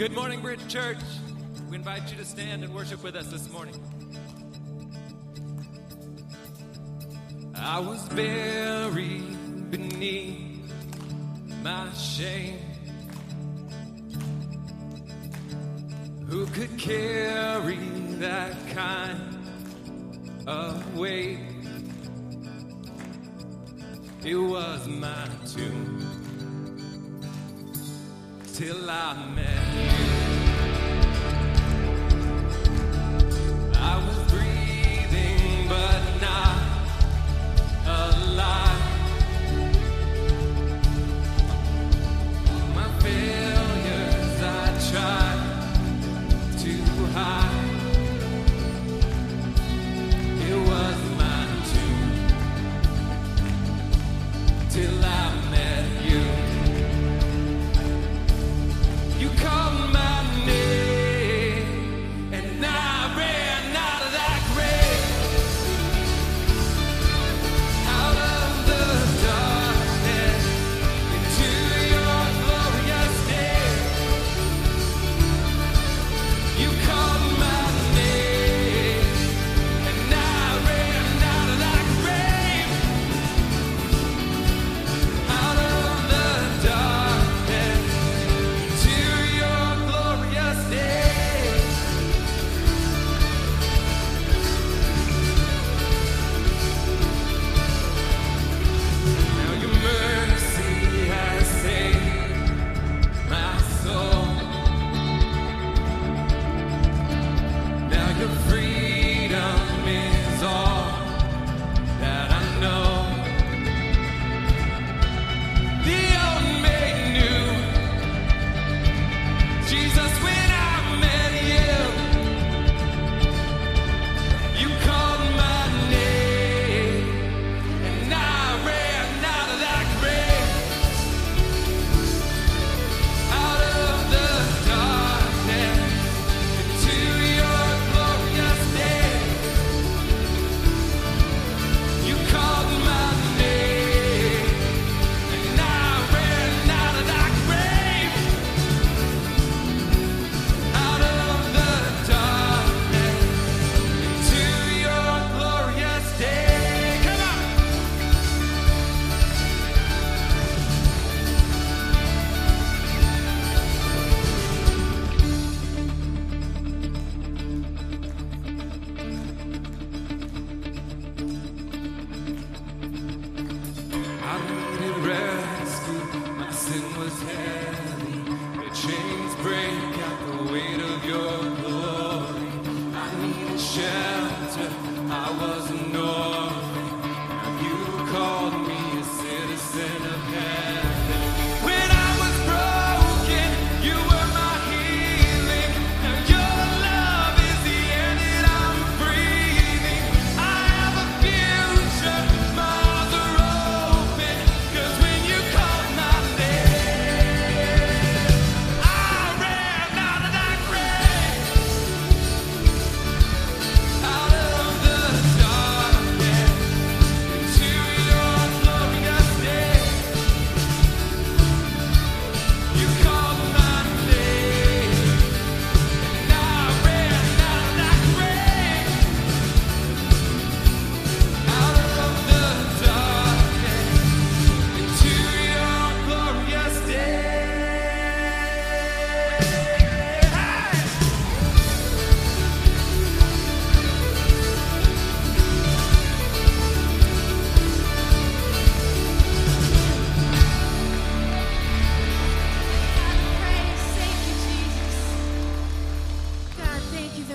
Good morning, Bridge Church. We invite you to stand and worship with us this morning. I was buried beneath my shame. Who could carry that kind of weight? It was my tomb till I met you.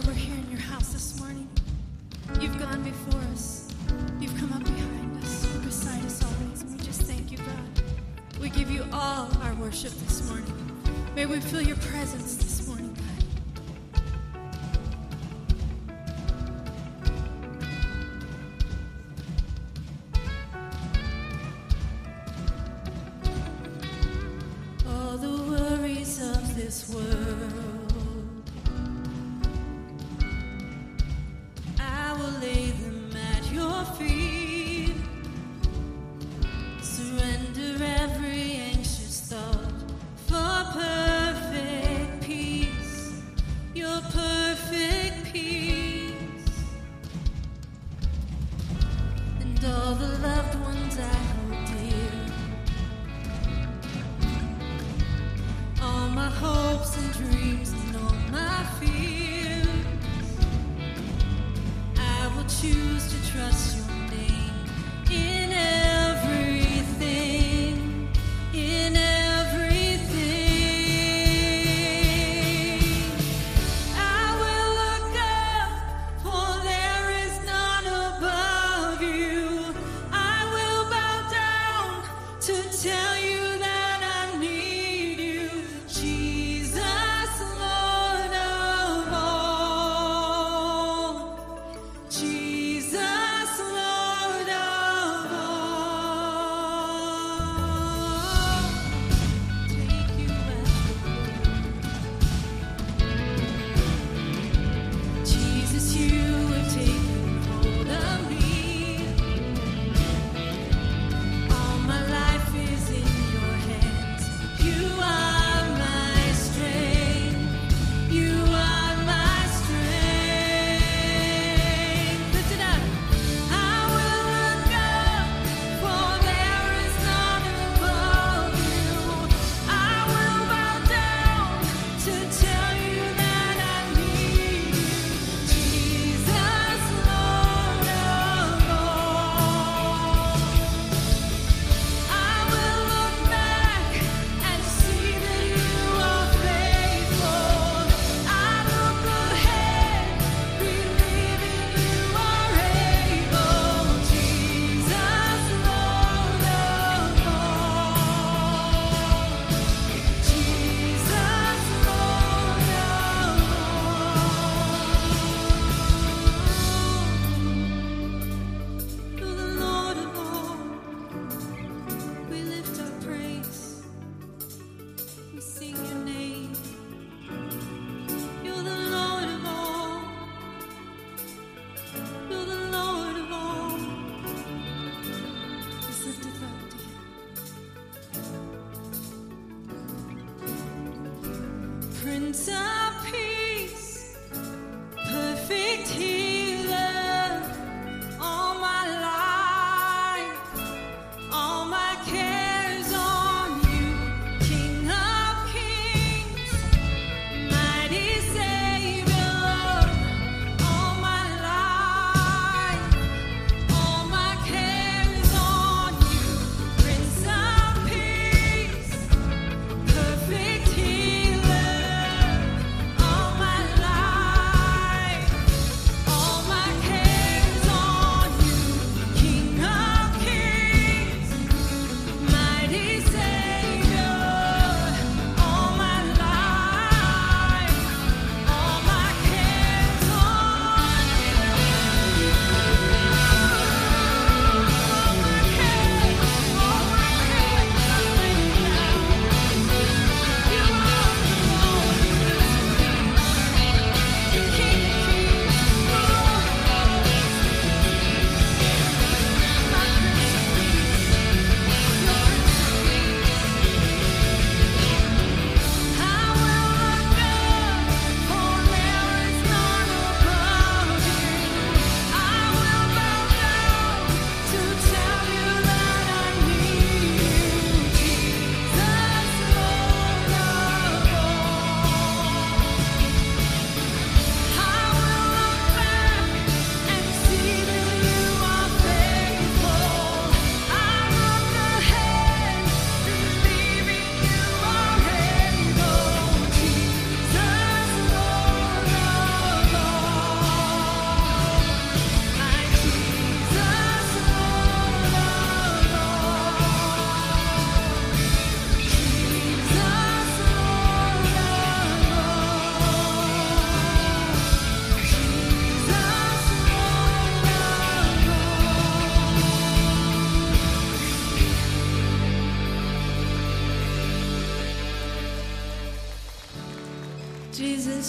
We're here in your house this morning. You've gone before us, you've come up behind us, you're beside us always. We just thank you, God. We give you all our worship this morning. May we feel your presence this morning.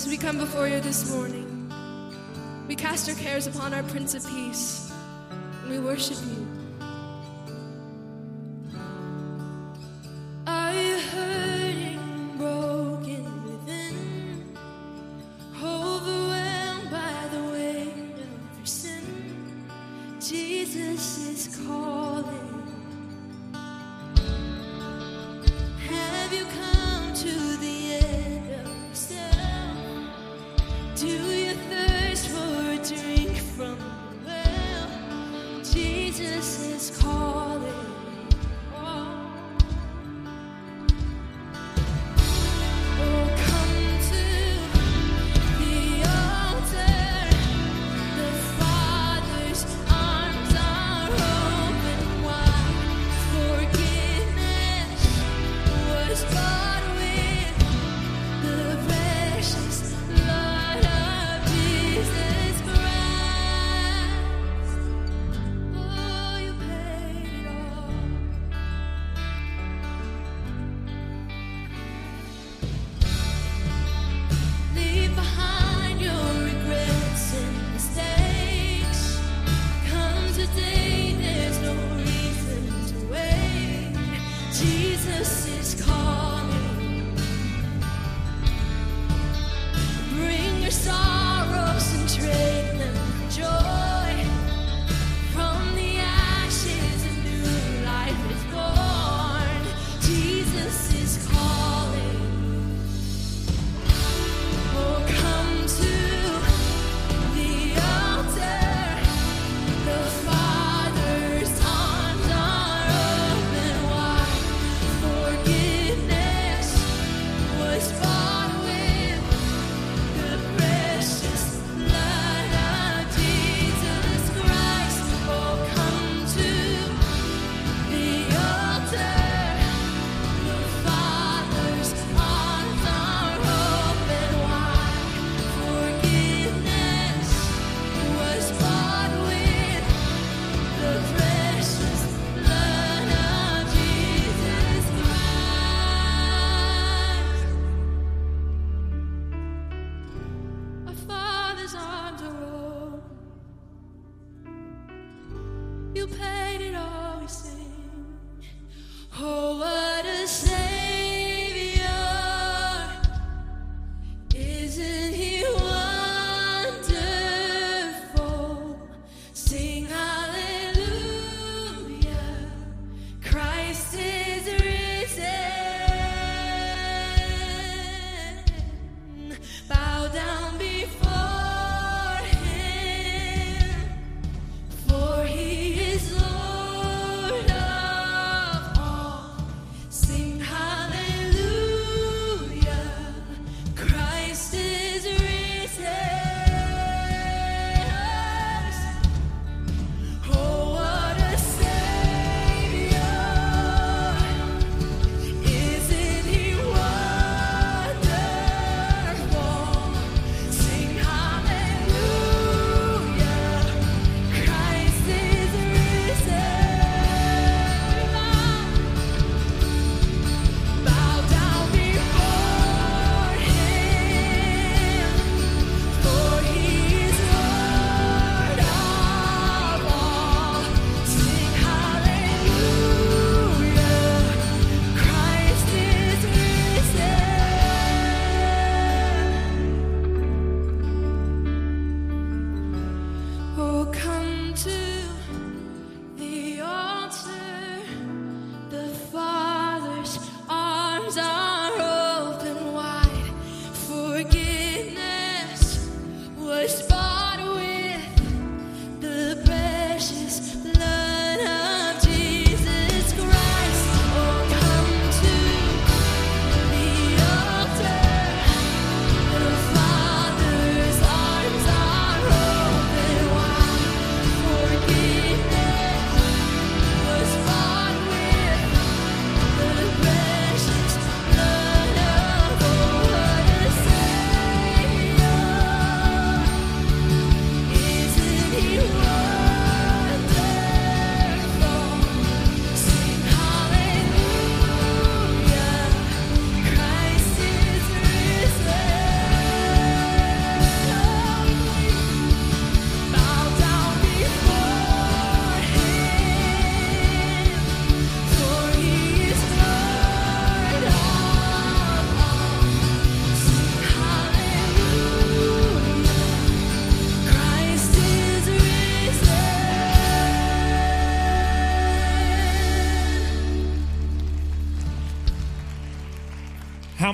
as we come before you this morning, we cast our cares upon our Prince of Peace, and we worship you.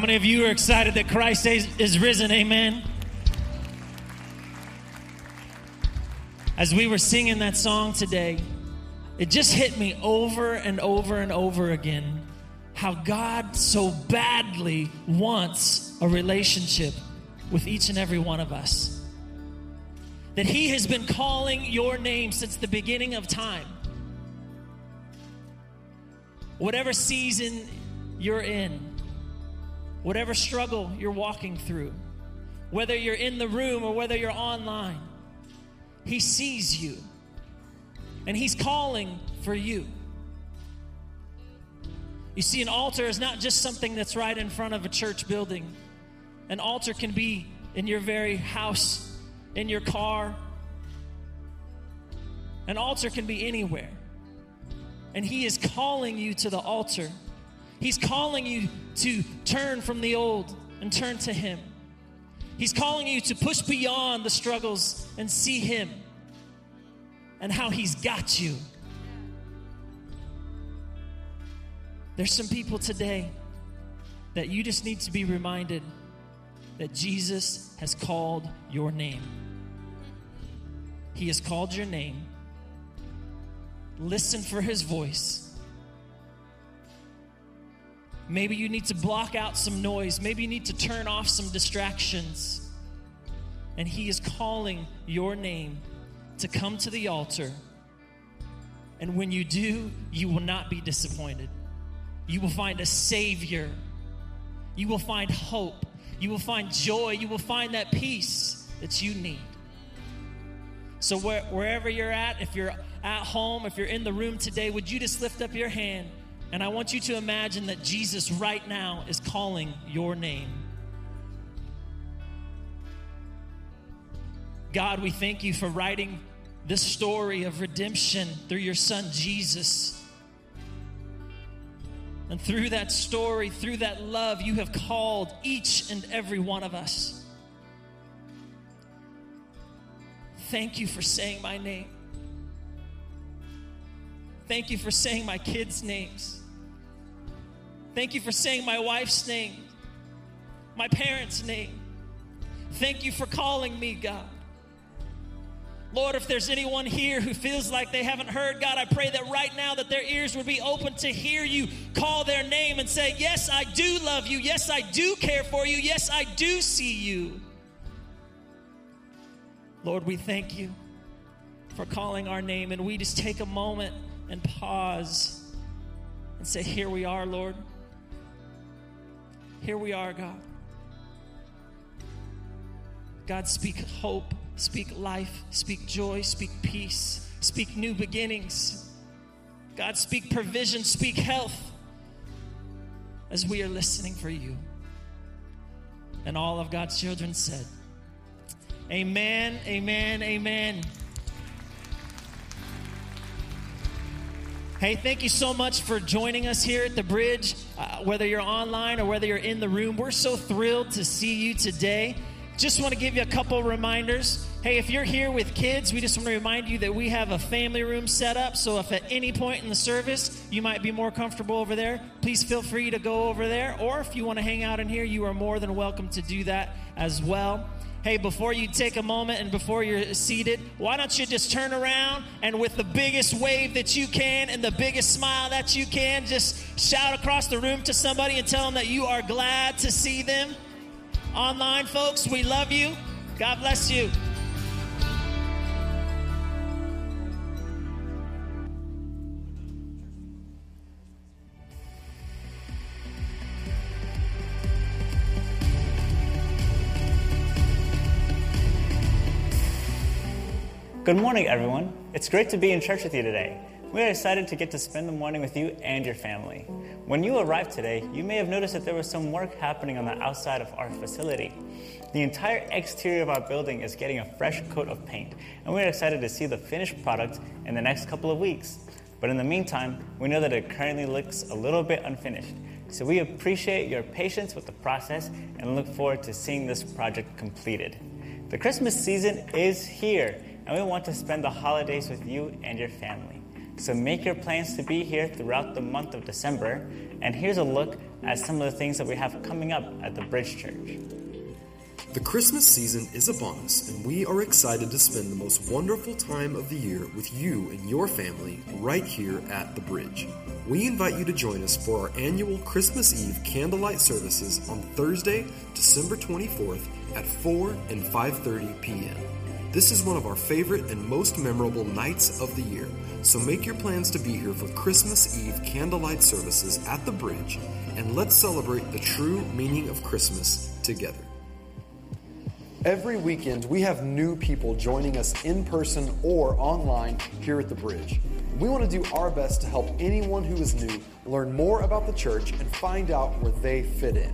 Many of you are excited that Christ is, is risen? Amen. As we were singing that song today, it just hit me over and over and over again how God so badly wants a relationship with each and every one of us. That He has been calling your name since the beginning of time. Whatever season you're in, whatever struggle you're walking through, whether you're in the room or whether you're online, He sees you and He's calling for you. You see, an altar is not just something that's right in front of a church building, an altar can be in your very house, in your car. An altar can be anywhere. And He is calling you to the altar. He's calling you to turn from the old and turn to Him. He's calling you to push beyond the struggles and see Him and how He's got you. There's some people today that you just need to be reminded that Jesus has called your name. He has called your name. Listen for His voice. Maybe you need to block out some noise. Maybe you need to turn off some distractions. And He is calling your name to come to the altar. And when you do, you will not be disappointed. You will find a Savior. You will find hope. You will find joy. You will find that peace that you need. So, where, wherever you're at, if you're at home, if you're in the room today, would you just lift up your hand? And I want you to imagine that Jesus right now is calling your name. God, we thank you for writing this story of redemption through your son Jesus. And through that story, through that love, you have called each and every one of us. Thank you for saying my name. Thank you for saying my kids' names. Thank you for saying my wife's name, my parents' name. Thank you for calling me, God. Lord, if there's anyone here who feels like they haven't heard God, I pray that right now that their ears would be open to hear you call their name and say, "Yes, I do love you. Yes, I do care for you. Yes, I do see you." Lord, we thank you for calling our name and we just take a moment and pause and say, "Here we are, Lord. Here we are, God." God, speak hope, speak life, speak joy, speak peace, speak new beginnings. God, speak provision, speak health as we are listening for you. And all of God's children said, Amen, amen, amen. Hey, thank you so much for joining us here at the bridge. Uh, whether you're online or whether you're in the room, we're so thrilled to see you today. Just want to give you a couple reminders. Hey, if you're here with kids, we just want to remind you that we have a family room set up. So if at any point in the service you might be more comfortable over there, please feel free to go over there. Or if you want to hang out in here, you are more than welcome to do that as well. Hey, before you take a moment and before you're seated, why don't you just turn around and with the biggest wave that you can and the biggest smile that you can, just shout across the room to somebody and tell them that you are glad to see them. Online folks, we love you. God bless you. Good morning, everyone. It's great to be in church with you today. We are excited to get to spend the morning with you and your family. When you arrived today, you may have noticed that there was some work happening on the outside of our facility. The entire exterior of our building is getting a fresh coat of paint, and we're excited to see the finished product in the next couple of weeks. But in the meantime, we know that it currently looks a little bit unfinished. So we appreciate your patience with the process and look forward to seeing this project completed. The Christmas season is here and we want to spend the holidays with you and your family. So make your plans to be here throughout the month of December. And here's a look at some of the things that we have coming up at the Bridge Church. The Christmas season is upon us, and we are excited to spend the most wonderful time of the year with you and your family right here at the Bridge. We invite you to join us for our annual Christmas Eve candlelight services on Thursday, December 24th at 4 and 5:30 p.m. This is one of our favorite and most memorable nights of the year, so make your plans to be here for Christmas Eve candlelight services at the bridge, and let's celebrate the true meaning of Christmas together. Every weekend, we have new people joining us in person or online here at the Bridge. We want to do our best to help anyone who is new learn more about the church and find out where they fit in.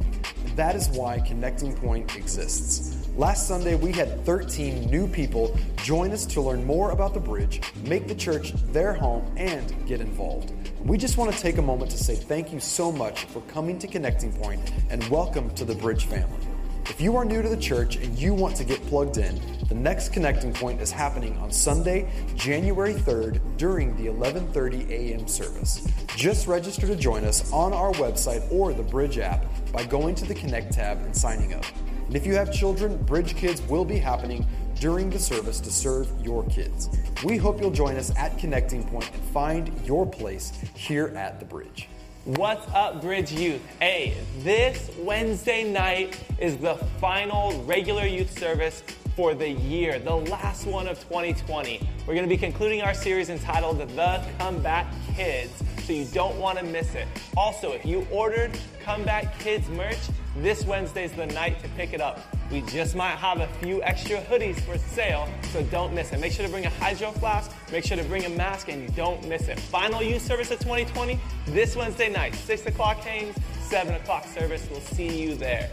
That is why Connecting Point exists. Last Sunday, we had 13 new people join us to learn more about the bridge, make the church their home, and get involved. We just want to take a moment to say thank you so much for coming to Connecting Point and welcome to the Bridge family. If you are new to the church and you want to get plugged in, the next connecting point is happening on Sunday, January 3rd during the 11:30 a.m. service. Just register to join us on our website or the Bridge app by going to the Connect tab and signing up. And if you have children, Bridge Kids will be happening during the service to serve your kids. We hope you'll join us at Connecting Point and find your place here at the Bridge. What's up, Bridge Youth? Hey, this Wednesday night is the final regular youth service for the year, the last one of 2020. We're going to be concluding our series entitled The Comeback Kids, so you don't want to miss it. Also, if you ordered Comeback Kids merch, this Wednesday's the night to pick it up. We just might have a few extra hoodies for sale, so don't miss it. Make sure to bring a hydro flask, make sure to bring a mask, and you don't miss it. Final youth service of 2020, this Wednesday night, 6 o'clock Haynes, 7 o'clock service. We'll see you there.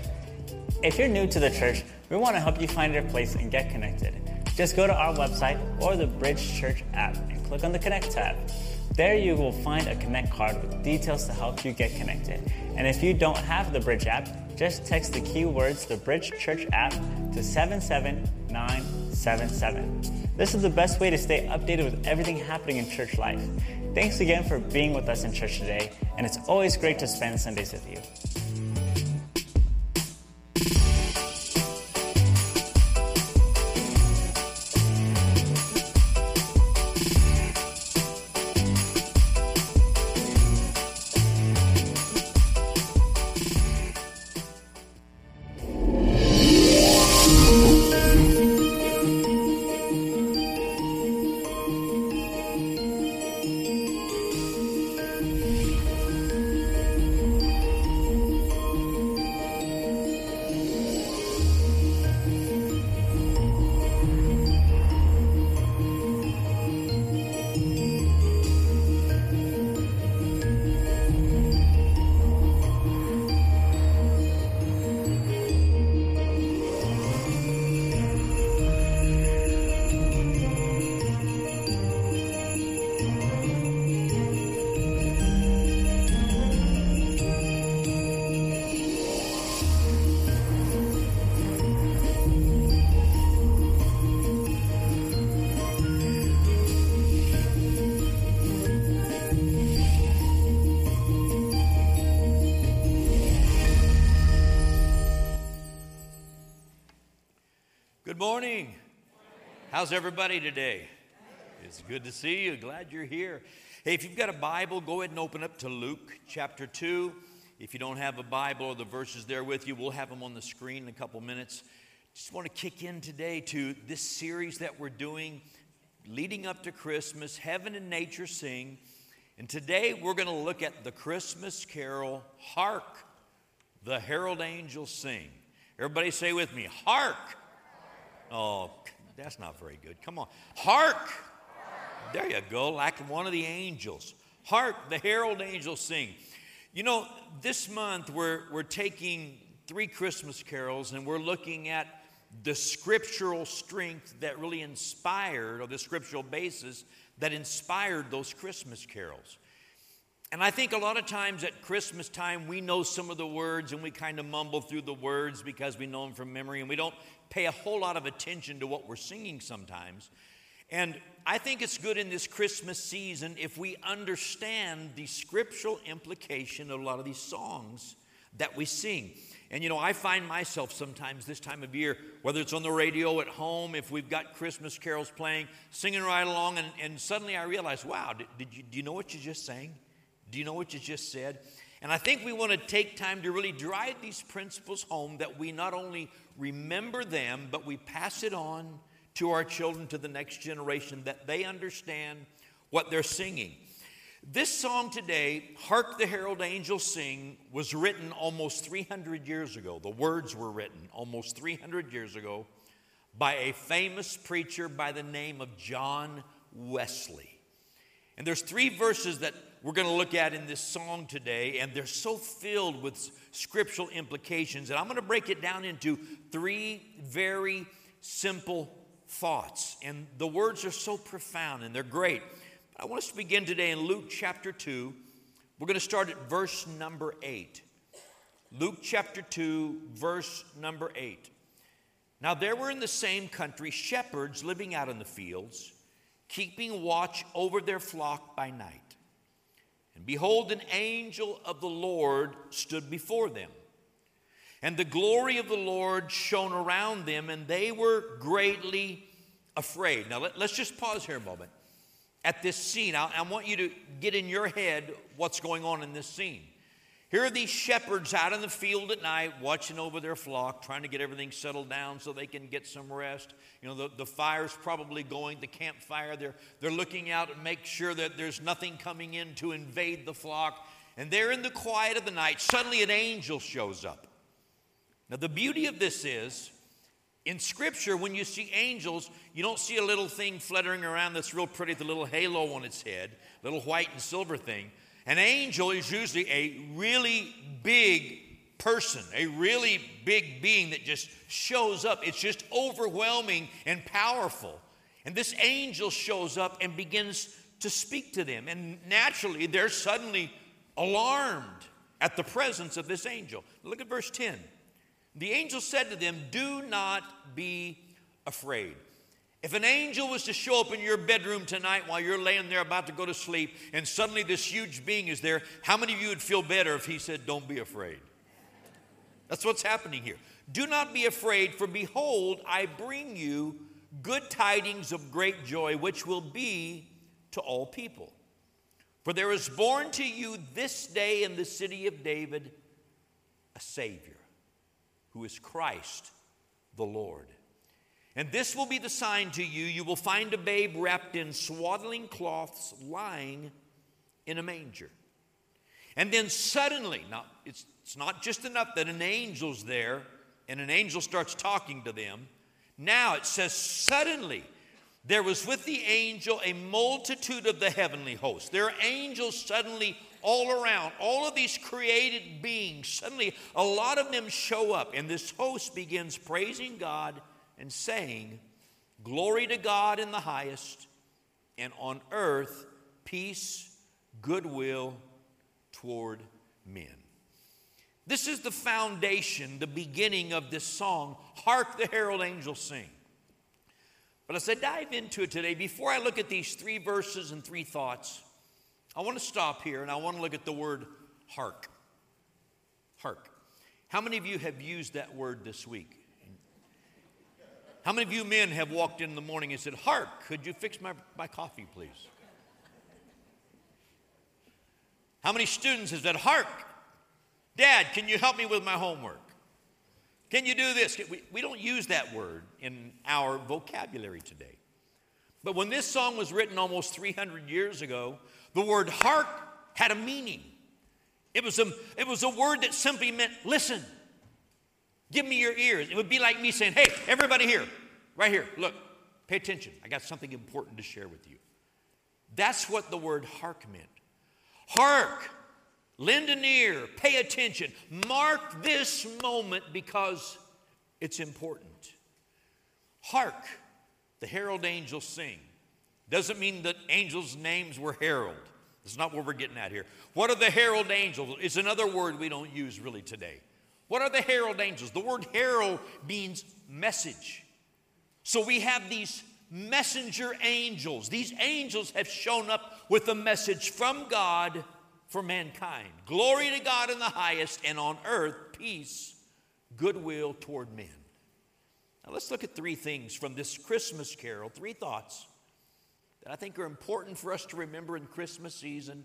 If you're new to the church, we want to help you find your place and get connected. Just go to our website or the Bridge Church app and click on the Connect tab. There you will find a Connect card with details to help you get connected. And if you don't have the Bridge app, just text the keywords the Bridge Church app to 77977. This is the best way to stay updated with everything happening in church life. Thanks again for being with us in church today, and it's always great to spend Sundays with you. How's everybody today? It's good to see you. Glad you're here. Hey, if you've got a Bible, go ahead and open up to Luke chapter 2. If you don't have a Bible or the verses there with you, we'll have them on the screen in a couple minutes. Just want to kick in today to this series that we're doing leading up to Christmas, Heaven and Nature Sing. And today we're going to look at the Christmas carol, Hark, the Herald Angels Sing. Everybody say with me, Hark. Oh, that's not very good. Come on. Hark! There you go, like one of the angels. Hark, the herald angels sing. You know, this month we're, we're taking three Christmas carols and we're looking at the scriptural strength that really inspired, or the scriptural basis that inspired those Christmas carols. And I think a lot of times at Christmas time, we know some of the words and we kind of mumble through the words because we know them from memory and we don't pay a whole lot of attention to what we're singing sometimes. And I think it's good in this Christmas season if we understand the scriptural implication of a lot of these songs that we sing. And you know, I find myself sometimes this time of year, whether it's on the radio at home, if we've got Christmas carols playing, singing right along, and, and suddenly I realize, wow, did, did you, do you know what you just sang? Do you know what you just said? And I think we want to take time to really drive these principles home that we not only remember them, but we pass it on to our children, to the next generation, that they understand what they're singing. This song today, Hark the Herald Angels Sing, was written almost 300 years ago. The words were written almost 300 years ago by a famous preacher by the name of John Wesley. And there's three verses that we're going to look at in this song today, and they're so filled with scriptural implications. And I'm going to break it down into three very simple thoughts. And the words are so profound and they're great. I want us to begin today in Luke chapter 2. We're going to start at verse number 8. Luke chapter 2, verse number 8. Now, there were in the same country shepherds living out in the fields, keeping watch over their flock by night. Behold, an angel of the Lord stood before them. And the glory of the Lord shone around them, and they were greatly afraid. Now, let, us just pause here a moment. At this scene, I, I want you to get in your head what's going on in this scene. Here are these shepherds out in the field at night watching over their flock, trying to get everything settled down so they can get some rest. You know, the, the fire's probably going, the campfire. They're, they're looking out and make sure that there's nothing coming in to invade the flock. And there in the quiet of the night, suddenly an angel shows up. Now, the beauty of this is in Scripture, when you see angels, you don't see a little thing fluttering around that's real pretty, the little halo on its head, little white and silver thing. An angel is usually a really big person, a really big being that just shows up. It's just overwhelming and powerful. And this angel shows up and begins to speak to them. And naturally, they're suddenly alarmed at the presence of this angel. Look at verse 10. The angel said to them, Do not be afraid. If an angel was to show up in your bedroom tonight while you're laying there about to go to sleep, and suddenly this huge being is there, how many of you would feel better if he said, Don't be afraid? That's what's happening here. Do not be afraid, for behold, I bring you good tidings of great joy, which will be to all people. For there is born to you this day in the city of David a Savior, who is Christ the Lord. And this will be the sign to you you will find a babe wrapped in swaddling cloths lying in a manger. And then suddenly, now it's, it's not just enough that an angel's there and an angel starts talking to them. Now it says, suddenly there was with the angel a multitude of the heavenly hosts. There are angels suddenly all around, all of these created beings. Suddenly, a lot of them show up, and this host begins praising God and saying, Glory to God in the highest, and on earth, peace, goodwill toward men. This is the foundation, the beginning of this song, Hark the Herald Angels Sing. But as I dive into it today, before I look at these three verses and three thoughts, I want to stop here and I want to look at the word hark. Hark. How many of you have used that word this week? How many of you men have walked in the morning and said, Hark, could you fix my, my coffee, please? How many students have said, Hark, Dad, can you help me with my homework? Can you do this? We, we don't use that word in our vocabulary today. But when this song was written almost 300 years ago, the word hark had a meaning. It was a, it was a word that simply meant listen. Give me your ears. It would be like me saying, hey, everybody here, right here, look, pay attention. I got something important to share with you. That's what the word hark meant. Hark, lend an ear, pay attention. Mark this moment because it's important. Hark, the herald angels sing. Doesn't mean that angels' names were herald. That's not what we're getting at here. What are the herald angels? It's another word we don't use really today. What are the herald angels? The word herald means message. So we have these messenger angels. These angels have shown up with a message from God for mankind. Glory to God in the highest, and on earth, peace, goodwill toward men. Now let's look at three things from this Christmas carol, three thoughts that I think are important for us to remember in Christmas season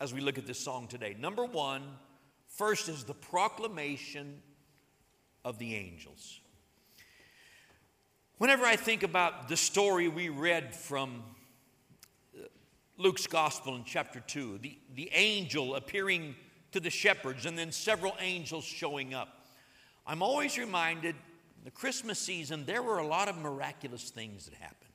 as we look at this song today. Number one, first is the proclamation of the angels. Whenever I think about the story we read from uh, Luke's Gospel in chapter 2, the, the angel appearing to the shepherds and then several angels showing up, I'm always reminded the Christmas season there were a lot of miraculous things that happened.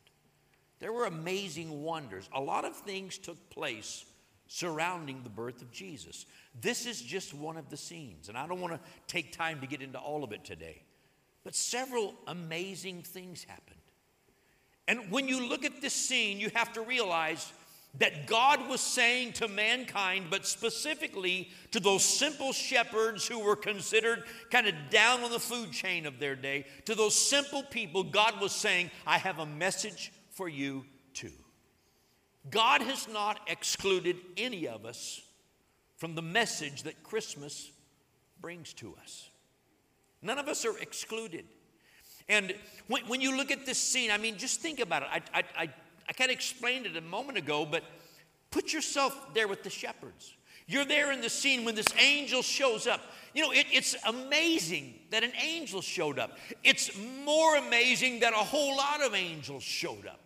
There were amazing wonders. A lot of things took place surrounding the birth of Jesus. This is just one of the scenes, and I don't want to take time to get into all of it today. But several amazing things happened. And when you look at this scene, you have to realize that God was saying to mankind, but specifically to those simple shepherds who were considered kind of down on the food chain of their day, to those simple people, God was saying, I have a message for you. God has not excluded any of us from the message that Christmas brings to us. None of us are excluded. And when, when you look at this scene, I mean, just think about it. I, I, I, I kind of explained it a moment ago, but put yourself there with the shepherds. You're there in the scene when this angel shows up. You know, it, it's amazing that an angel showed up. It's more amazing that a whole lot of angels showed up.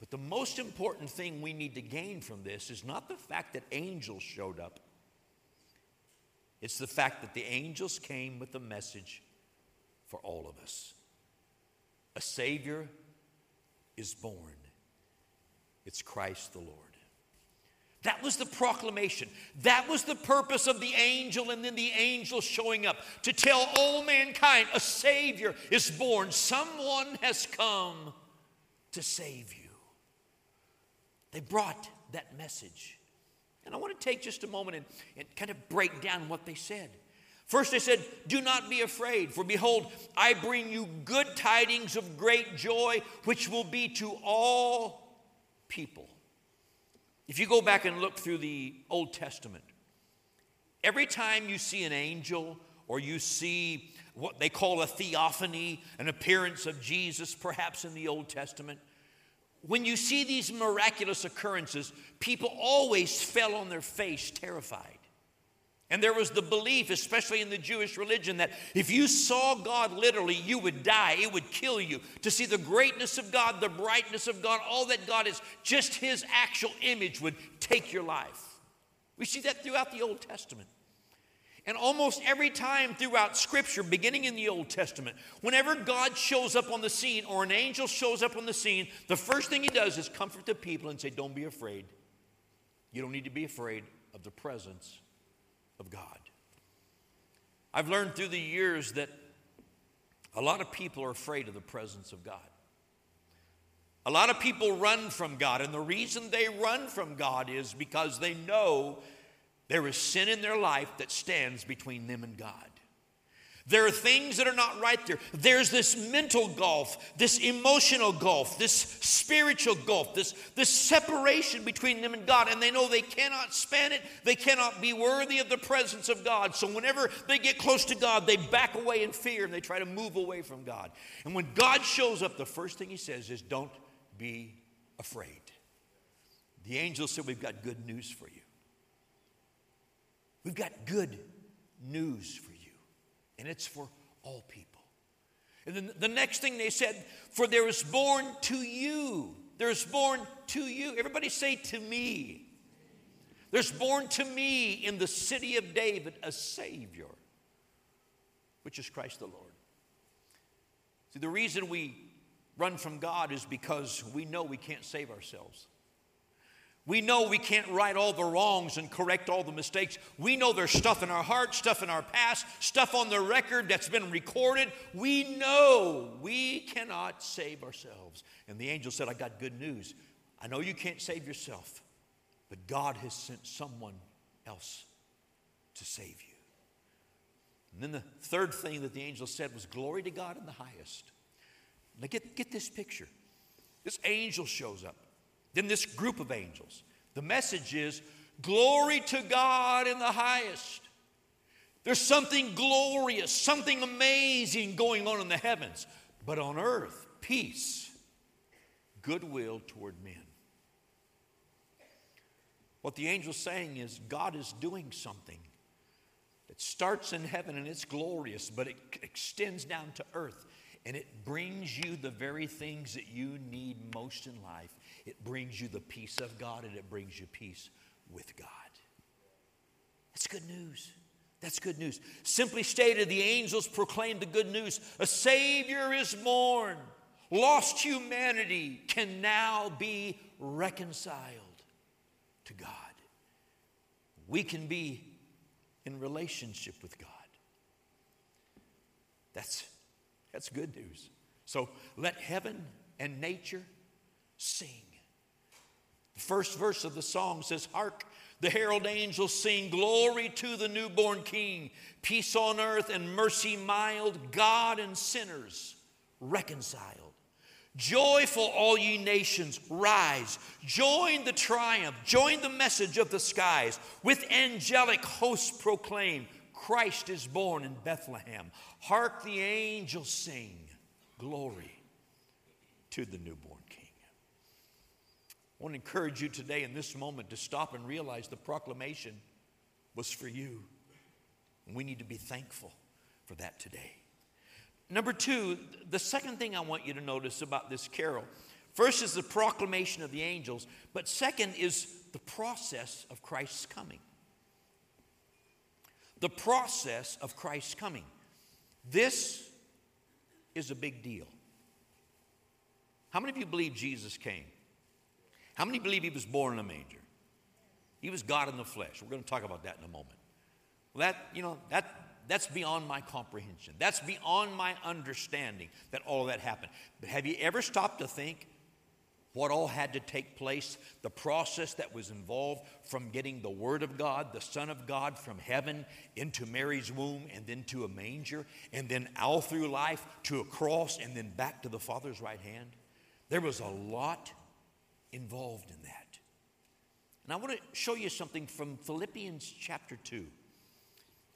But the most important thing we need to gain from this is not the fact that angels showed up, it's the fact that the angels came with a message for all of us. A Savior is born. It's Christ the Lord. That was the proclamation. That was the purpose of the angel and then the angel showing up to tell all mankind a Savior is born. Someone has come to save you. They brought that message. And I want to take just a moment and, and kind of break down what they said. First, they said, Do not be afraid, for behold, I bring you good tidings of great joy, which will be to all people. If you go back and look through the Old Testament, every time you see an angel or you see what they call a theophany, an appearance of Jesus, perhaps in the Old Testament, when you see these miraculous occurrences, people always fell on their face terrified. And there was the belief, especially in the Jewish religion, that if you saw God literally, you would die. It would kill you. To see the greatness of God, the brightness of God, all that God is, just His actual image would take your life. We see that throughout the Old Testament. And almost every time throughout Scripture, beginning in the Old Testament, whenever God shows up on the scene or an angel shows up on the scene, the first thing he does is comfort the people and say, Don't be afraid. You don't need to be afraid of the presence of God. I've learned through the years that a lot of people are afraid of the presence of God. A lot of people run from God, and the reason they run from God is because they know there is sin in their life that stands between them and God. There are things that are not right there. There's this mental gulf, this emotional gulf, this spiritual gulf, this, this separation between them and God. And they know they cannot span it. They cannot be worthy of the presence of God. So whenever they get close to God, they back away in fear and they try to move away from God. And when God shows up, the first thing he says is, Don't be afraid. The angel said, We've got good news for you. We've got good news for you and it's for all people. And then the next thing they said, For there is born to you, there is born to you. Everybody say to me. There's born to me in the city of David a Savior, which is Christ the Lord. See, the reason we run from God is because we know we can't save ourselves. We know we can't right all the wrongs and correct all the mistakes. We know there's stuff in our heart, stuff in our past, stuff on the record that's been recorded. We know we cannot save ourselves. And the angel said, I got good news. I know you can't save yourself, but God has sent someone else to save you. And then the third thing that the angel said was, Glory to God in the highest. Now get, get this picture. This angel shows up. Then this group of angels. The message is glory to God in the highest. There's something glorious, something amazing going on in the heavens, but on earth, peace, goodwill toward men. What the angel's saying is God is doing something that starts in heaven and it's glorious, but it extends down to earth and it brings you the very things that you need most in life it brings you the peace of God and it brings you peace with God. That's good news. That's good news. Simply stated, the angels proclaimed the good news. A Savior is born. Lost humanity can now be reconciled to God. We can be in relationship with God. That's, that's good news. So let heaven and nature sing. The first verse of the song says, Hark, the herald angels sing, Glory to the newborn King, peace on earth and mercy mild, God and sinners reconciled. Joyful, all ye nations, rise. Join the triumph, join the message of the skies. With angelic hosts proclaim, Christ is born in Bethlehem. Hark the angels sing, Glory to the newborn. I want to encourage you today in this moment to stop and realize the proclamation was for you. And we need to be thankful for that today. Number two, the second thing I want you to notice about this carol first is the proclamation of the angels, but second is the process of Christ's coming. The process of Christ's coming. This is a big deal. How many of you believe Jesus came? How many believe he was born in a manger? He was God in the flesh. We're going to talk about that in a moment. Well, that, you know, that, that's beyond my comprehension. That's beyond my understanding that all of that happened. But have you ever stopped to think what all had to take place, the process that was involved from getting the Word of God, the Son of God from heaven into Mary's womb and then to a manger, and then all through life to a cross and then back to the Father's right hand? There was a lot involved in that. And I want to show you something from Philippians chapter 2.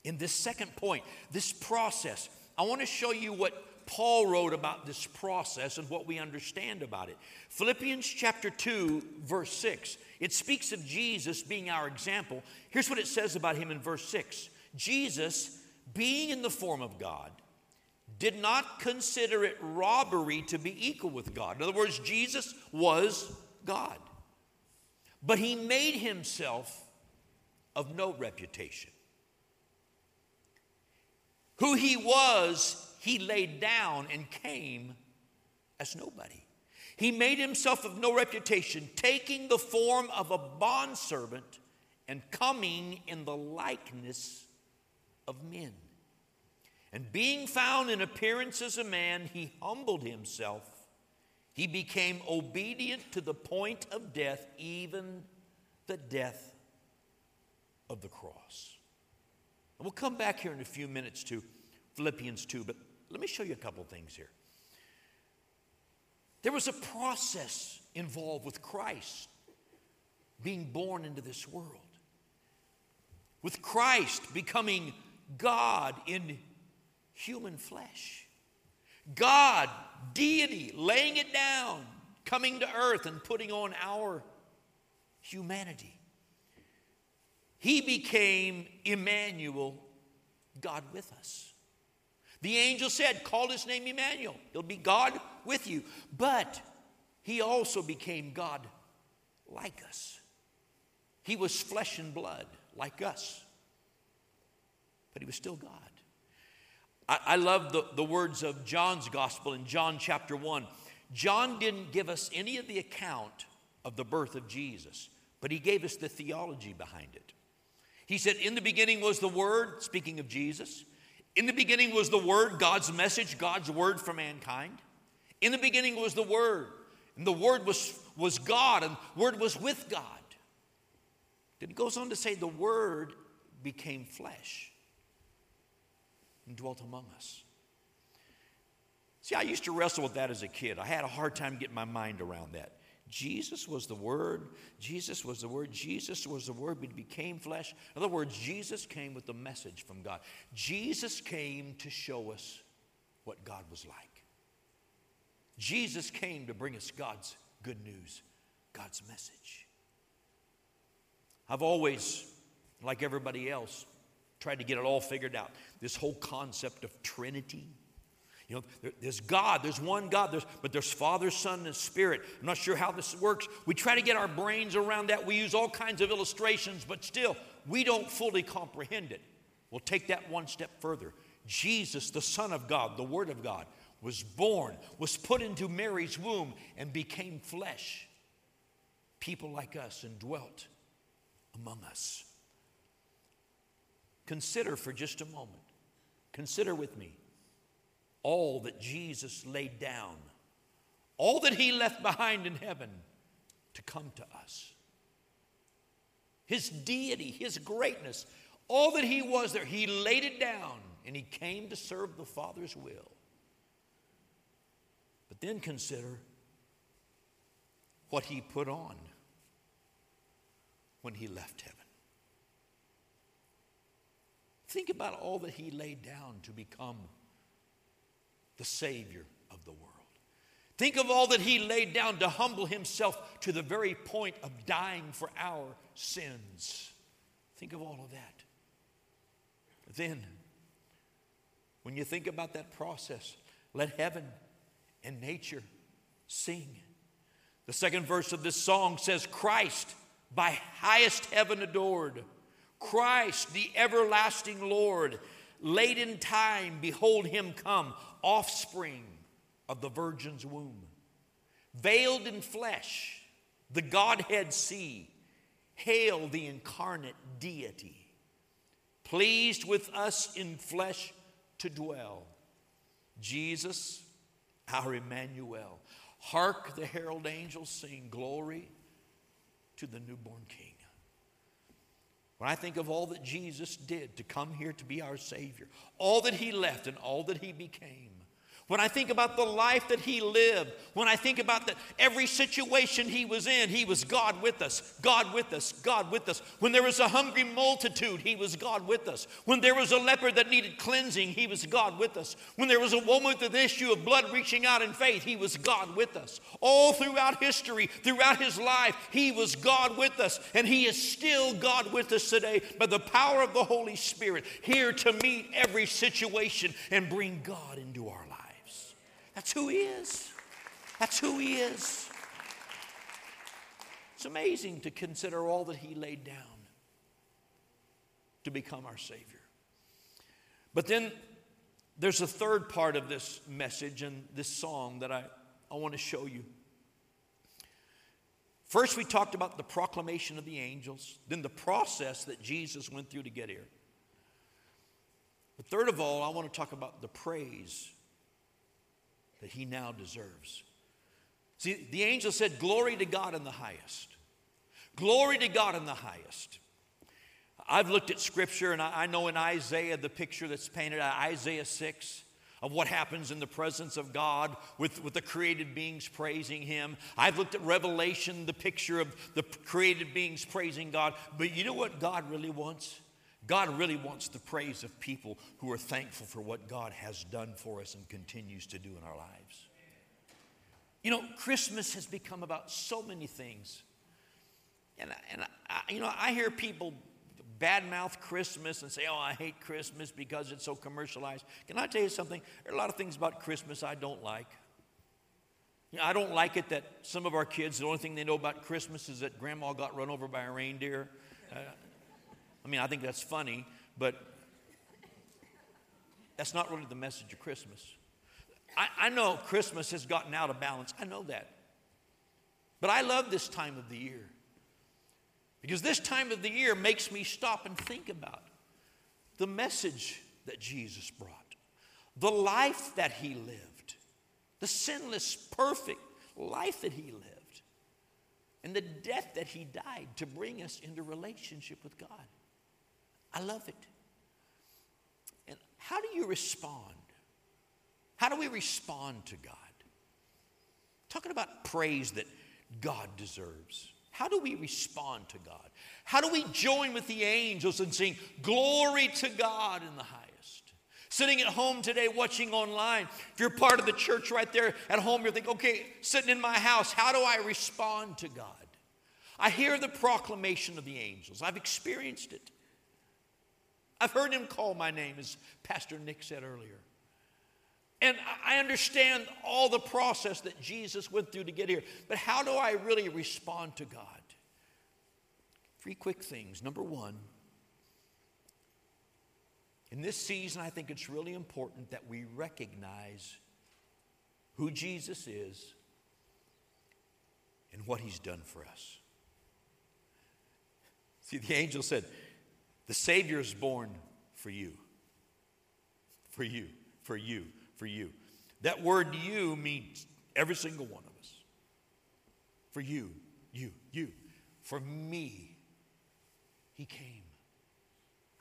In this second point, this process, I want to show you what Paul wrote about this process and what we understand about it. Philippians chapter 2, verse 6. It speaks of Jesus being our example. Here's what it says about him in verse 6 Jesus, being in the form of God, did not consider it robbery to be equal with God. In other words, Jesus was God. But he made himself of no reputation. Who he was, he laid down and came as nobody. He made himself of no reputation, taking the form of a bondservant and coming in the likeness of men. And being found in appearance as a man, he humbled himself he became obedient to the point of death, even the death of the cross. And we'll come back here in a few minutes to Philippians 2, but let me show you a couple things here. There was a process involved with Christ being born into this world, with Christ becoming God in human flesh. God, deity, laying it down, coming to earth and putting on our humanity. He became Emmanuel, God with us. The angel said, Call his name Emmanuel. He'll be God with you. But he also became God like us. He was flesh and blood like us, but he was still God. I, I love the, the words of John's gospel in John chapter 1. John didn't give us any of the account of the birth of Jesus, but he gave us the theology behind it. He said, In the beginning was the Word, speaking of Jesus. In the beginning was the Word, God's message, God's word for mankind. In the beginning was the Word, and the Word was, was God, and the Word was with God. Then he goes on to say, The Word became flesh and dwelt among us. See, I used to wrestle with that as a kid. I had a hard time getting my mind around that. Jesus was the Word. Jesus was the Word. Jesus was the Word, but became flesh. In other words, Jesus came with the message from God. Jesus came to show us what God was like. Jesus came to bring us God's good news, God's message. I've always, like everybody else, tried to get it all figured out. This whole concept of Trinity. You know, there, there's God, there's one God, there's, but there's Father, Son, and Spirit. I'm not sure how this works. We try to get our brains around that. We use all kinds of illustrations, but still, we don't fully comprehend it. We'll take that one step further. Jesus, the Son of God, the Word of God, was born, was put into Mary's womb, and became flesh, people like us, and dwelt among us. Consider for just a moment, consider with me all that Jesus laid down, all that he left behind in heaven to come to us. His deity, his greatness, all that he was there, he laid it down and he came to serve the Father's will. But then consider what he put on when he left heaven. Think about all that he laid down to become the Savior of the world. Think of all that he laid down to humble himself to the very point of dying for our sins. Think of all of that. Then, when you think about that process, let heaven and nature sing. The second verse of this song says, Christ by highest heaven adored. Christ, the everlasting Lord, late in time, behold him come, offspring of the virgin's womb. Veiled in flesh, the Godhead see. Hail the incarnate deity. Pleased with us in flesh to dwell. Jesus, our Emmanuel. Hark the herald angels sing glory to the newborn King. When I think of all that Jesus did to come here to be our Savior, all that He left and all that He became, when I think about the life that he lived, when I think about the, every situation he was in, he was God with us, God with us, God with us. When there was a hungry multitude, he was God with us. When there was a leper that needed cleansing, he was God with us. When there was a woman with an issue of blood reaching out in faith, he was God with us. All throughout history, throughout his life, he was God with us. And he is still God with us today by the power of the Holy Spirit, here to meet every situation and bring God into our lives. That's who He is. That's who He is. It's amazing to consider all that He laid down to become our Savior. But then there's a third part of this message and this song that I, I want to show you. First, we talked about the proclamation of the angels, then the process that Jesus went through to get here. But third of all, I want to talk about the praise that he now deserves. See, the angel said, Glory to God in the highest. Glory to God in the highest. I've looked at scripture and I, know in Isaiah the picture that's painted, uh, Isaiah 6 of what happens in the presence of God with, with the created beings praising Him. I've looked at Revelation, the picture of the created beings praising God. But you know what God really wants? God really wants the praise of people who are thankful for what God has done for us and continues to do in our lives. You know, Christmas has become about so many things. And, and I, you know, I hear people badmouth Christmas and say, oh, I hate Christmas because it's so commercialized. Can I tell you something? There are a lot of things about Christmas I don't like. You know, I don't like it that some of our kids, the only thing they know about Christmas is that grandma got run over by a reindeer. Uh, I mean, I think that's funny, but that's not really the message of Christmas. I, I know Christmas has gotten out of balance. I know that. But I love this time of the year. Because this time of the year makes me stop and think about the message that Jesus brought, the life that he lived, the sinless, perfect life that he lived, and the death that he died to bring us into relationship with God. I love it. And how do you respond? How do we respond to God? Talking about praise that God deserves. How do we respond to God? How do we join with the angels and sing glory to God in the highest? Sitting at home today watching online, if you're part of the church right there at home, you're thinking, okay, sitting in my house, how do I respond to God? I hear the proclamation of the angels, I've experienced it. I've heard him call my name, as Pastor Nick said earlier. And I understand all the process that Jesus went through to get here. But how do I really respond to God? Three quick things. Number one, in this season, I think it's really important that we recognize who Jesus is and what he's done for us. See, the angel said, The Savior is born for you. For you. For you for you. That word you means every single one of us. For you, you, you. For me, he came.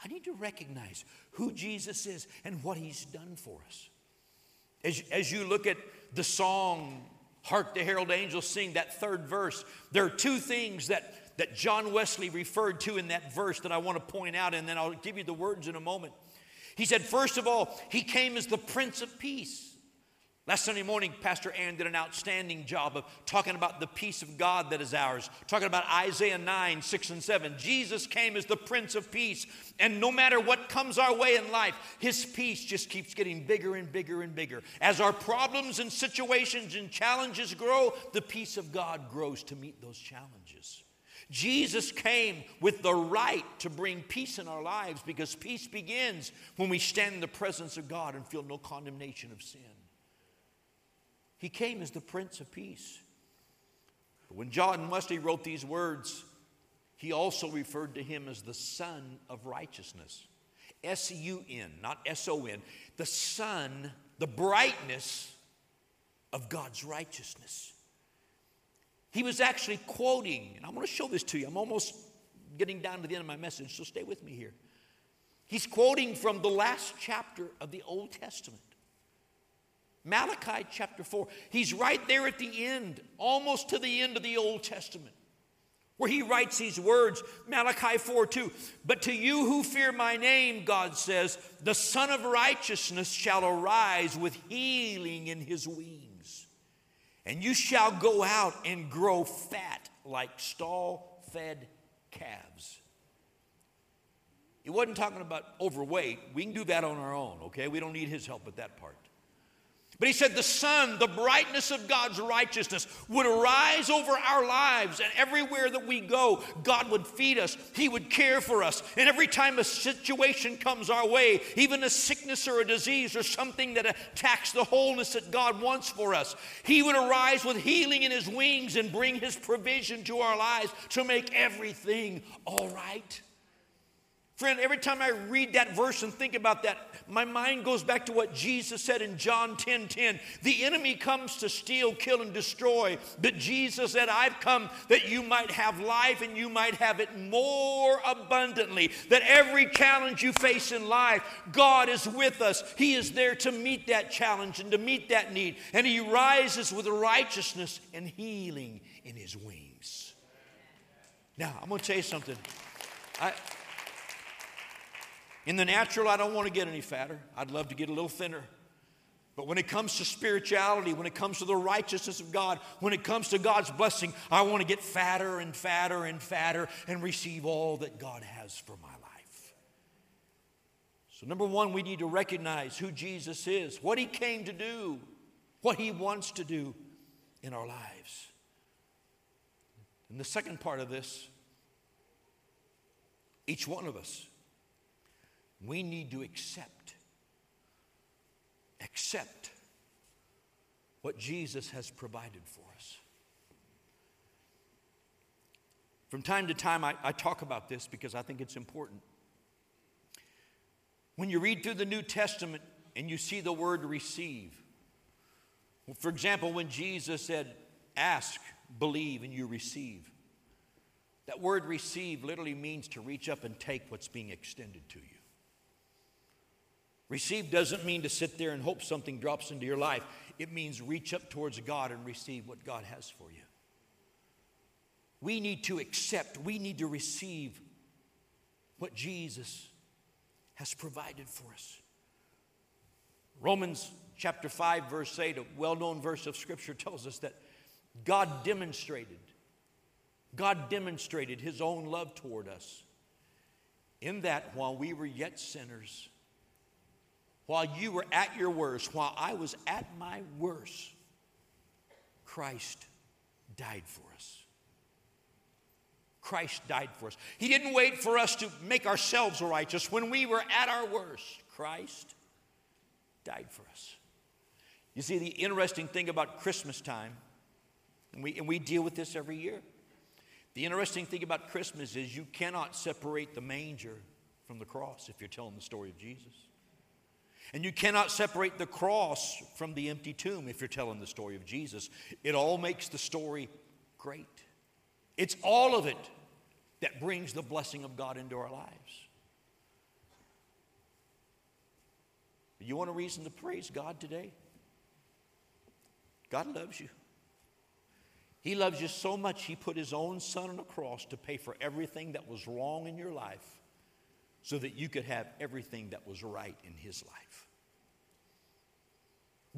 I need to recognize who Jesus is and what he's done for us. As, as you look at the song, Hark the Herald Angels Sing, that third verse, there are two things that, that John Wesley referred to in that verse that I want to point out, and then I'll give you the words in a moment. He said, first of all, he came as the Prince of Peace. Last Sunday morning, Pastor Aaron did an outstanding job of talking about the peace of God that is ours, talking about Isaiah 9, 6, and 7. Jesus came as the Prince of Peace, and no matter what comes our way in life, His peace just keeps getting bigger and bigger and bigger. As our problems and situations and challenges grow, the peace of God grows to meet those challenges. Jesus came with the right to bring peace in our lives because peace begins when we stand in the presence of God and feel no condemnation of sin. He came as the Prince of Peace. But when John Wesley wrote these words, he also referred to him as the Sun of Righteousness. S U N, not S O N. The sun, the brightness of God's righteousness. He was actually quoting, and I want to show this to you. I'm almost getting down to the end of my message, so stay with me here. He's quoting from the last chapter of the Old Testament. Malachi chapter 4. He's right there at the end, almost to the end of the Old Testament, where he writes these words Malachi 4 2. But to you who fear my name, God says, the Sun of Righteousness shall arise with healing in his wings and you shall go out and grow fat like stall fed calves. He wasn't talking about overweight. We can do that on our own, okay? We don't need his help with that part. But he said the sun, the brightness of God's righteousness, would arise over our lives, and everywhere that we go, God would feed us. He would care for us. And every time a situation comes our way, even a sickness or a disease or something that attacks the wholeness that God wants for us, He would arise with healing in His wings and bring His provision to our lives to make everything all right. Friend, every time I read that verse and think about that, my mind goes back to what Jesus said in John 10 10. The enemy comes to steal, kill, and destroy. But Jesus said, I've come that you might have life and you might have it more abundantly. That every challenge you face in life, God is with us. He is there to meet that challenge and to meet that need. And He rises with righteousness and healing in His wings. Now, I'm going to tell you something. I. In the natural, I don't want to get any fatter. I'd love to get a little thinner. But when it comes to spirituality, when it comes to the righteousness of God, when it comes to God's blessing, I want to get fatter and fatter and fatter and receive all that God has for my life. So, number one, we need to recognize who Jesus is, what he came to do, what he wants to do in our lives. And the second part of this, each one of us we need to accept, accept what Jesus has provided for us. From time to time, I, I, talk about this because I think it's important. When you read through the New Testament and you see the word receive, for example, when Jesus said, Ask, believe, and you receive, that word receive literally means to reach up and take what's being extended to you. Receive doesn't mean to sit there and hope something drops into your life. It means reach up towards God and receive what God has for you. We need to accept, we need to receive what Jesus has provided for us. Romans chapter 5, verse 8, a well known verse of Scripture, tells us that God demonstrated, God demonstrated His own love toward us in that while we were yet sinners, while you were at your worst, while I was at my worst, Christ died for us. Christ died for us. He didn't wait for us to make ourselves righteous. When we were at our worst, Christ died for us. You see, the interesting thing about Christmas time, and we, and we deal with this every year, the interesting thing about Christmas is you cannot separate the manger from the cross if you're telling the story of Jesus. And you cannot separate the cross from the empty tomb if you're telling the story of Jesus. It all makes the story great. It's all of it that brings the blessing of God into our lives. You want a reason to praise God today? God loves you. He loves you so much, He put His own Son on a cross to pay for everything that was wrong in your life so that you could have everything that was right in His life.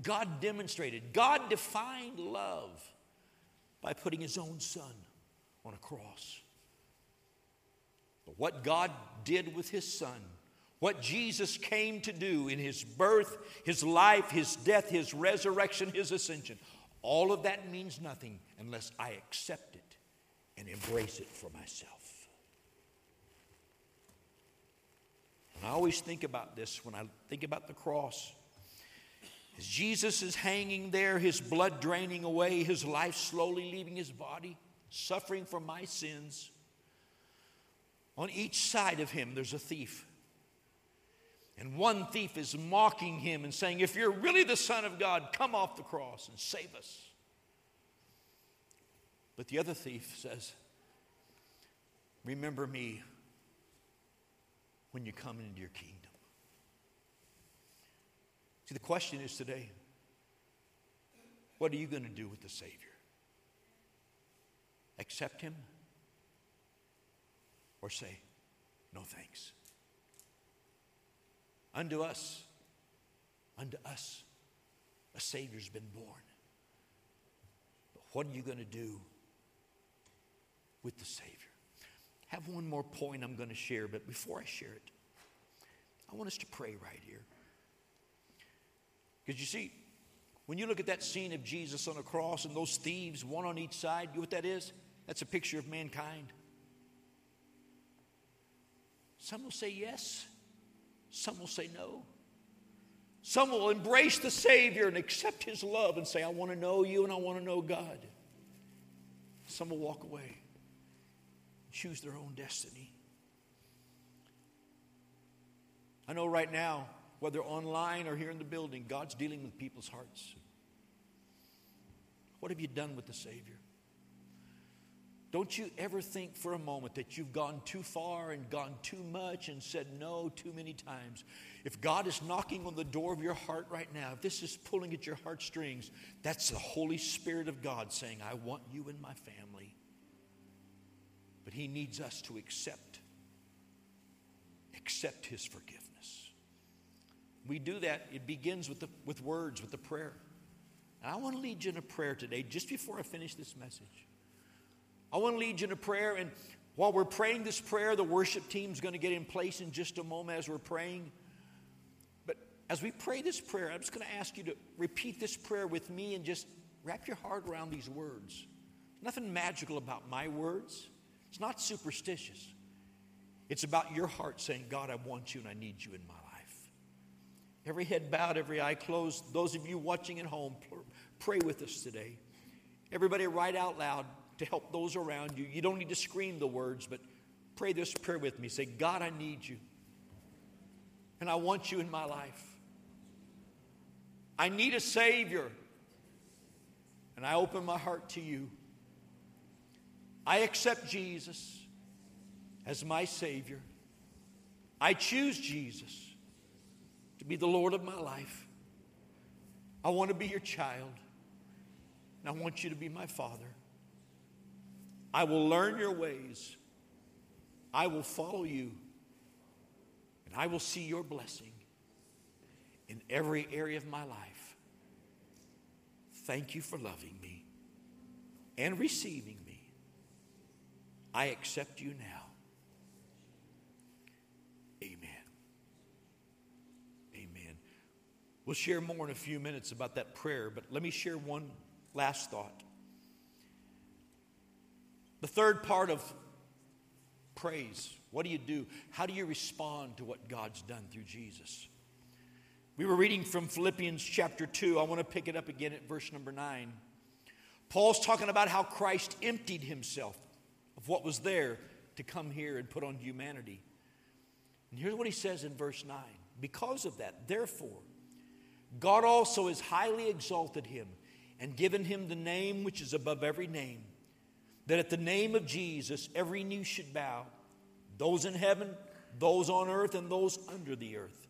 God demonstrated, God defined love by putting His own Son on a cross. But what God did with His Son, what Jesus came to do in His birth, His life, His death, His resurrection, His ascension, all of that means nothing unless I accept it and embrace it for myself. And I always think about this when I think about the cross. As Jesus is hanging there, his blood draining away, his life slowly leaving his body, suffering for my sins, on each side of him there's a thief. And one thief is mocking him and saying, If you're really the Son of God, come off the cross and save us. But the other thief says, Remember me when you come into your kingdom. See, the question is today what are you going to do with the Savior? Accept Him or say, no thanks? Unto us, unto us, a Savior's been born. But what are you going to do with the Savior? Have one more point I'm going to share, but before I share it, I want us to pray right here. Because you see, when you look at that scene of Jesus on a cross and those thieves, one on each side, you know what that is? That's a picture of mankind. Some will say yes, some will say no. Some will embrace the Savior and accept His love and say, I want to know you and I want to know God. Some will walk away, choose their own destiny. I know right now, whether online or here in the building, God's dealing with people's hearts. What have you done with the Savior? Don't you ever think for a moment that you've gone too far and gone too much and said no too many times. If God is knocking on the door of your heart right now, if this is pulling at your heartstrings, that's the Holy Spirit of God saying, I want you in my family. But He needs us to accept, accept His forgiveness. We do that, it begins with, the, with words, with the prayer. And I want to lead you in a prayer today, just before I finish this message. I want to lead you in a prayer, and while we're praying this prayer, the worship team's going to get in place in just a moment as we're praying. But as we pray this prayer, I'm just going to ask you to repeat this prayer with me and just wrap your heart around these words. Nothing magical about my words, it's not superstitious. It's about your heart saying, God, I want you and I need you in my life. Every head bowed, every eye closed. Those of you watching at home, pray with us today. Everybody, right out loud to help those around you. You don't need to scream the words, but pray this prayer with me. Say, God, I need you. And I want you in my life. I need a Savior. And I open my heart to you. I accept Jesus as my Savior. I choose Jesus to be the Lord of my life. I want to be your child. And I want you to be my Father. I will learn your ways. I will follow you. And I will see your blessing in every area of my life. Thank you for loving me and receiving me. I accept you now. Amen. Amen. We'll share more in a few minutes about that prayer, but let me share one last thought. The third part of praise what do you do? How do you respond to what God's done through Jesus? We were reading from Philippians chapter 2. I want to pick it up again at verse number 9. Paul's talking about how Christ emptied himself of what was there to come here and put on humanity. And here's what he says in verse 9 Because of that, therefore, God also has highly exalted him and given him the name which is above every name that at the name of Jesus, every knee should bow, those in heaven, those on earth, and those under the earth,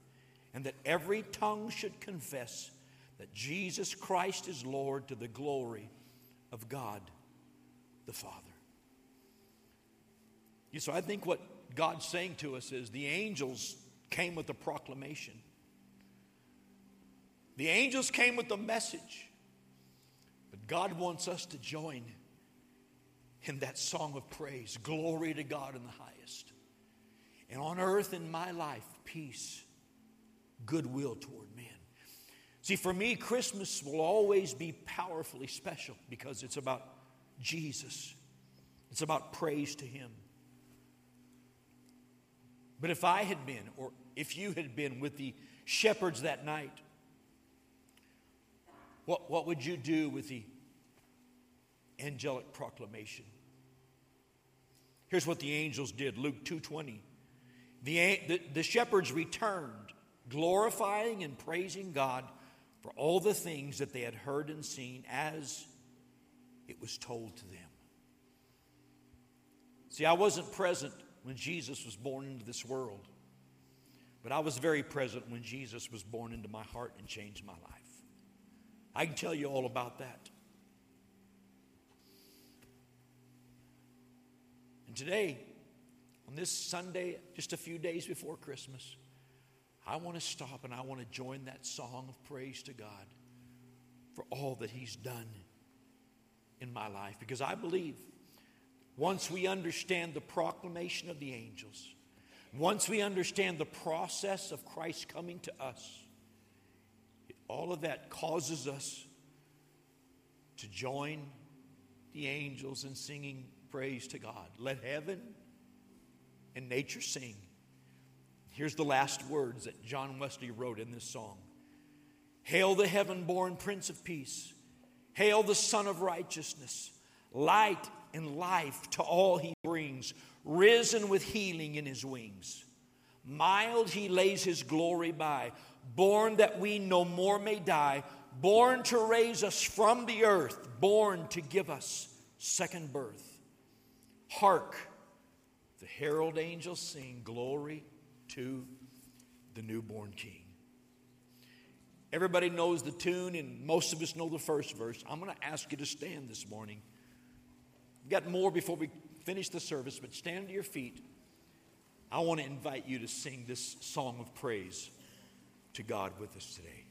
and that every tongue should confess that Jesus Christ is Lord to the glory of God the Father. So I think what God's saying to us is the angels came with a proclamation. The angels came with a message. But God wants us to join in that song of praise. Glory to God in the highest. And on earth in my life, peace, goodwill toward men. See, for me, Christmas will always be powerfully special because it's about Jesus, it's about praise to Him. But if I had been, or if you had been with the shepherds that night, what, what would you do with the angelic proclamation? Here's what the angels did Luke 2:20. The, the, the shepherds returned, glorifying and praising God for all the things that they had heard and seen as it was told to them. See, I wasn't present when Jesus was born into this world, but I was very present when Jesus was born into my heart and changed my life. I can tell you all about that. And today, on this Sunday, just a few days before Christmas, I want to stop and I want to join that song of praise to God for all that He's done in my life. Because I believe once we understand the proclamation of the angels, once we understand the process of Christ coming to us, all of that causes us to join the angels in singing praise to God. Let heaven and nature sing. Here's the last words that John Wesley wrote in this song Hail the heaven born Prince of Peace. Hail the Sun of Righteousness. Light and life to all he brings, risen with healing in his wings. Mild he lays his glory by, born that we no more may die, born to raise us from the earth, born to give us second birth. Hark, the herald angels sing glory to the newborn king. Everybody knows the tune, and most of us know the first verse. I'm going to ask you to stand this morning. We've got more before we finish the service, but stand to your feet. I want to invite you to sing this song of praise to God with us today.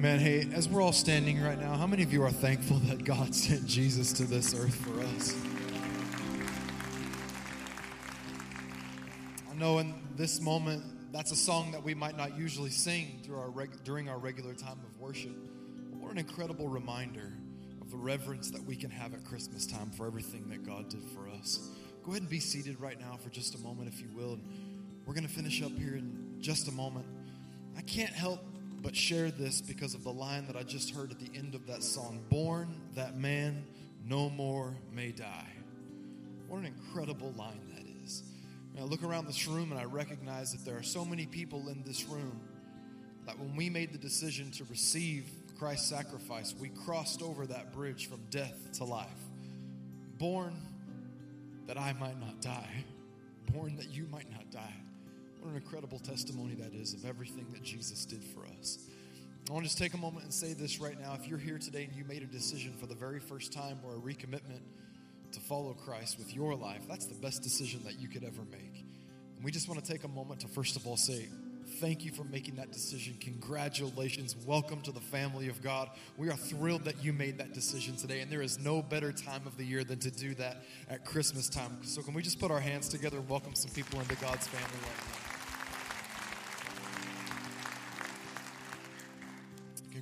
Amen. Hey, as we're all standing right now, how many of you are thankful that God sent Jesus to this earth for us? I know in this moment that's a song that we might not usually sing through our reg- during our regular time of worship. What an incredible reminder of the reverence that we can have at Christmas time for everything that God did for us. Go ahead and be seated right now for just a moment, if you will. We're going to finish up here in just a moment. I can't help but share this because of the line that I just heard at the end of that song Born that man no more may die. What an incredible line that is. And I look around this room and I recognize that there are so many people in this room that when we made the decision to receive Christ's sacrifice, we crossed over that bridge from death to life. Born that I might not die, born that you might not die. What an incredible testimony that is of everything that Jesus did for us. I want to just take a moment and say this right now. If you're here today and you made a decision for the very first time or a recommitment to follow Christ with your life, that's the best decision that you could ever make. And we just want to take a moment to first of all say, Thank you for making that decision. Congratulations. Welcome to the family of God. We are thrilled that you made that decision today, and there is no better time of the year than to do that at Christmas time. So, can we just put our hands together and welcome some people into God's family right now?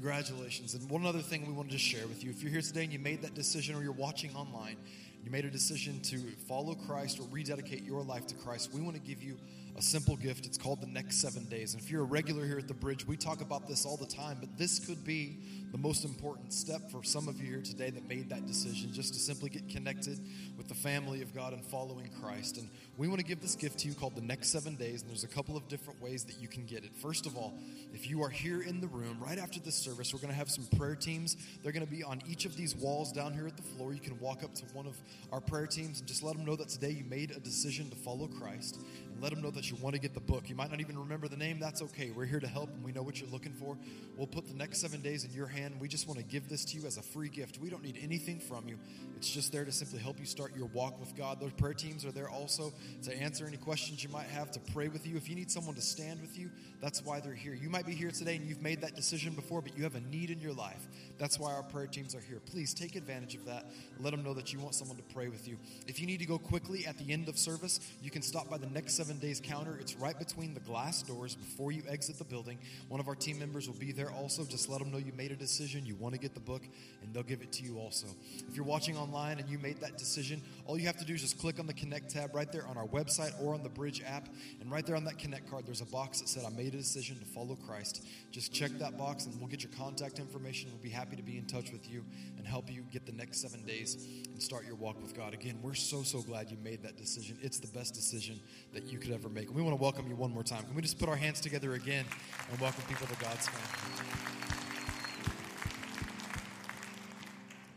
Congratulations. And one other thing we wanted to share with you if you're here today and you made that decision or you're watching online, you made a decision to follow Christ or rededicate your life to Christ, we want to give you a simple gift. It's called the next seven days. And if you're a regular here at the bridge, we talk about this all the time, but this could be the most important step for some of you here today that made that decision just to simply get connected with the family of God and following Christ. And we want to give this gift to you called the next seven days. And there's a couple of different ways that you can get it. First of all, if you are here in the room right after this service, we're going to have some prayer teams. They're going to be on each of these walls down here at the floor. You can walk up to one of our prayer teams and just let them know that today you made a decision to follow Christ let them know that you want to get the book. You might not even remember the name. That's okay. We're here to help and we know what you're looking for. We'll put the next seven days in your hand. We just want to give this to you as a free gift. We don't need anything from you. It's just there to simply help you start your walk with God. Those prayer teams are there also to answer any questions you might have, to pray with you. If you need someone to stand with you, that's why they're here. You might be here today and you've made that decision before, but you have a need in your life. That's why our prayer teams are here. Please take advantage of that. Let them know that you want someone to pray with you. If you need to go quickly at the end of service, you can stop by the next seven days counter. It's right between the glass doors before you exit the building. One of our team members will be there also. Just let them know you made a decision, you want to get the book, and they'll give it to you also. If you're watching online and you made that decision, all you have to do is just click on the Connect tab right there on our website or on the Bridge app. And right there on that Connect card, there's a box that said, I made a decision to follow Christ. Just check that box and we'll get your contact information. We'll be happy to be in touch with you and help you get the next seven days and start your walk with God. Again, we're so, so glad you made that decision. It's the best decision that you could ever make. We want to welcome you one more time. Can we just put our hands together again and welcome people to God's family?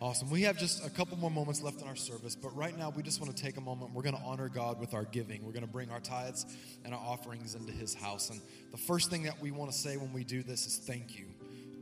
Awesome. We have just a couple more moments left in our service, but right now we just want to take a moment. We're going to honor God with our giving. We're going to bring our tithes and our offerings into His house. And the first thing that we want to say when we do this is thank you.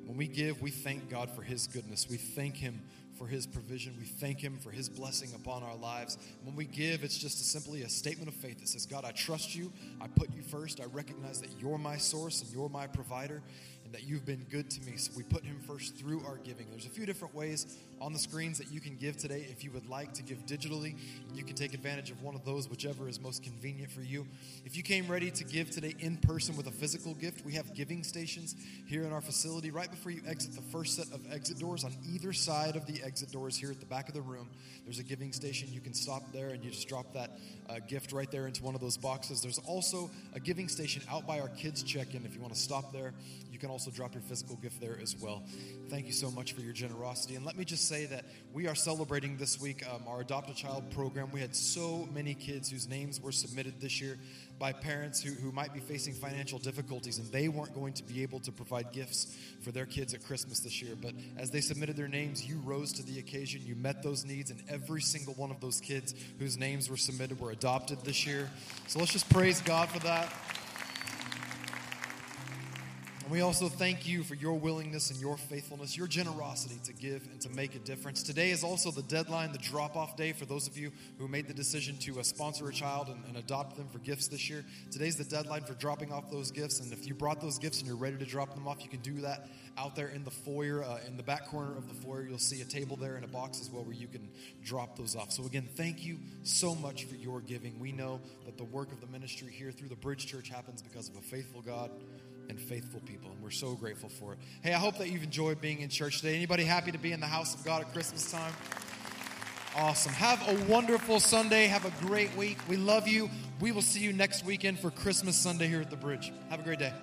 When we give, we thank God for His goodness. We thank Him for His provision. We thank Him for His blessing upon our lives. When we give, it's just a, simply a statement of faith that says, God, I trust you. I put you first. I recognize that you're my source and you're my provider and that you've been good to me. So we put Him first through our giving. There's a few different ways on the screens that you can give today. If you would like to give digitally, you can take advantage of one of those, whichever is most convenient for you. If you came ready to give today in person with a physical gift, we have giving stations here in our facility. Right before you exit the first set of exit doors, on either side of the exit doors here at the back of the room, there's a giving station. You can stop there and you just drop that uh, gift right there into one of those boxes. There's also a giving station out by our kids' check in if you want to stop there. You can also drop your physical gift there as well. Thank you so much for your generosity. And let me just say that we are celebrating this week um, our Adopt a Child program. We had so many kids whose names were submitted this year by parents who, who might be facing financial difficulties and they weren't going to be able to provide gifts for their kids at Christmas this year. But as they submitted their names, you rose to the occasion, you met those needs, and every single one of those kids whose names were submitted were adopted this year. So let's just praise God for that. And we also thank you for your willingness and your faithfulness, your generosity to give and to make a difference. Today is also the deadline, the drop off day for those of you who made the decision to uh, sponsor a child and, and adopt them for gifts this year. Today's the deadline for dropping off those gifts. And if you brought those gifts and you're ready to drop them off, you can do that out there in the foyer, uh, in the back corner of the foyer. You'll see a table there and a box as well where you can drop those off. So, again, thank you so much for your giving. We know that the work of the ministry here through the Bridge Church happens because of a faithful God and faithful people and we're so grateful for it. Hey i hope that you've enjoyed being in church today. Anybody happy to be in the house of god at christmas time? Awesome. Have a wonderful sunday. Have a great week. We love you. We will see you next weekend for christmas sunday here at the bridge. Have a great day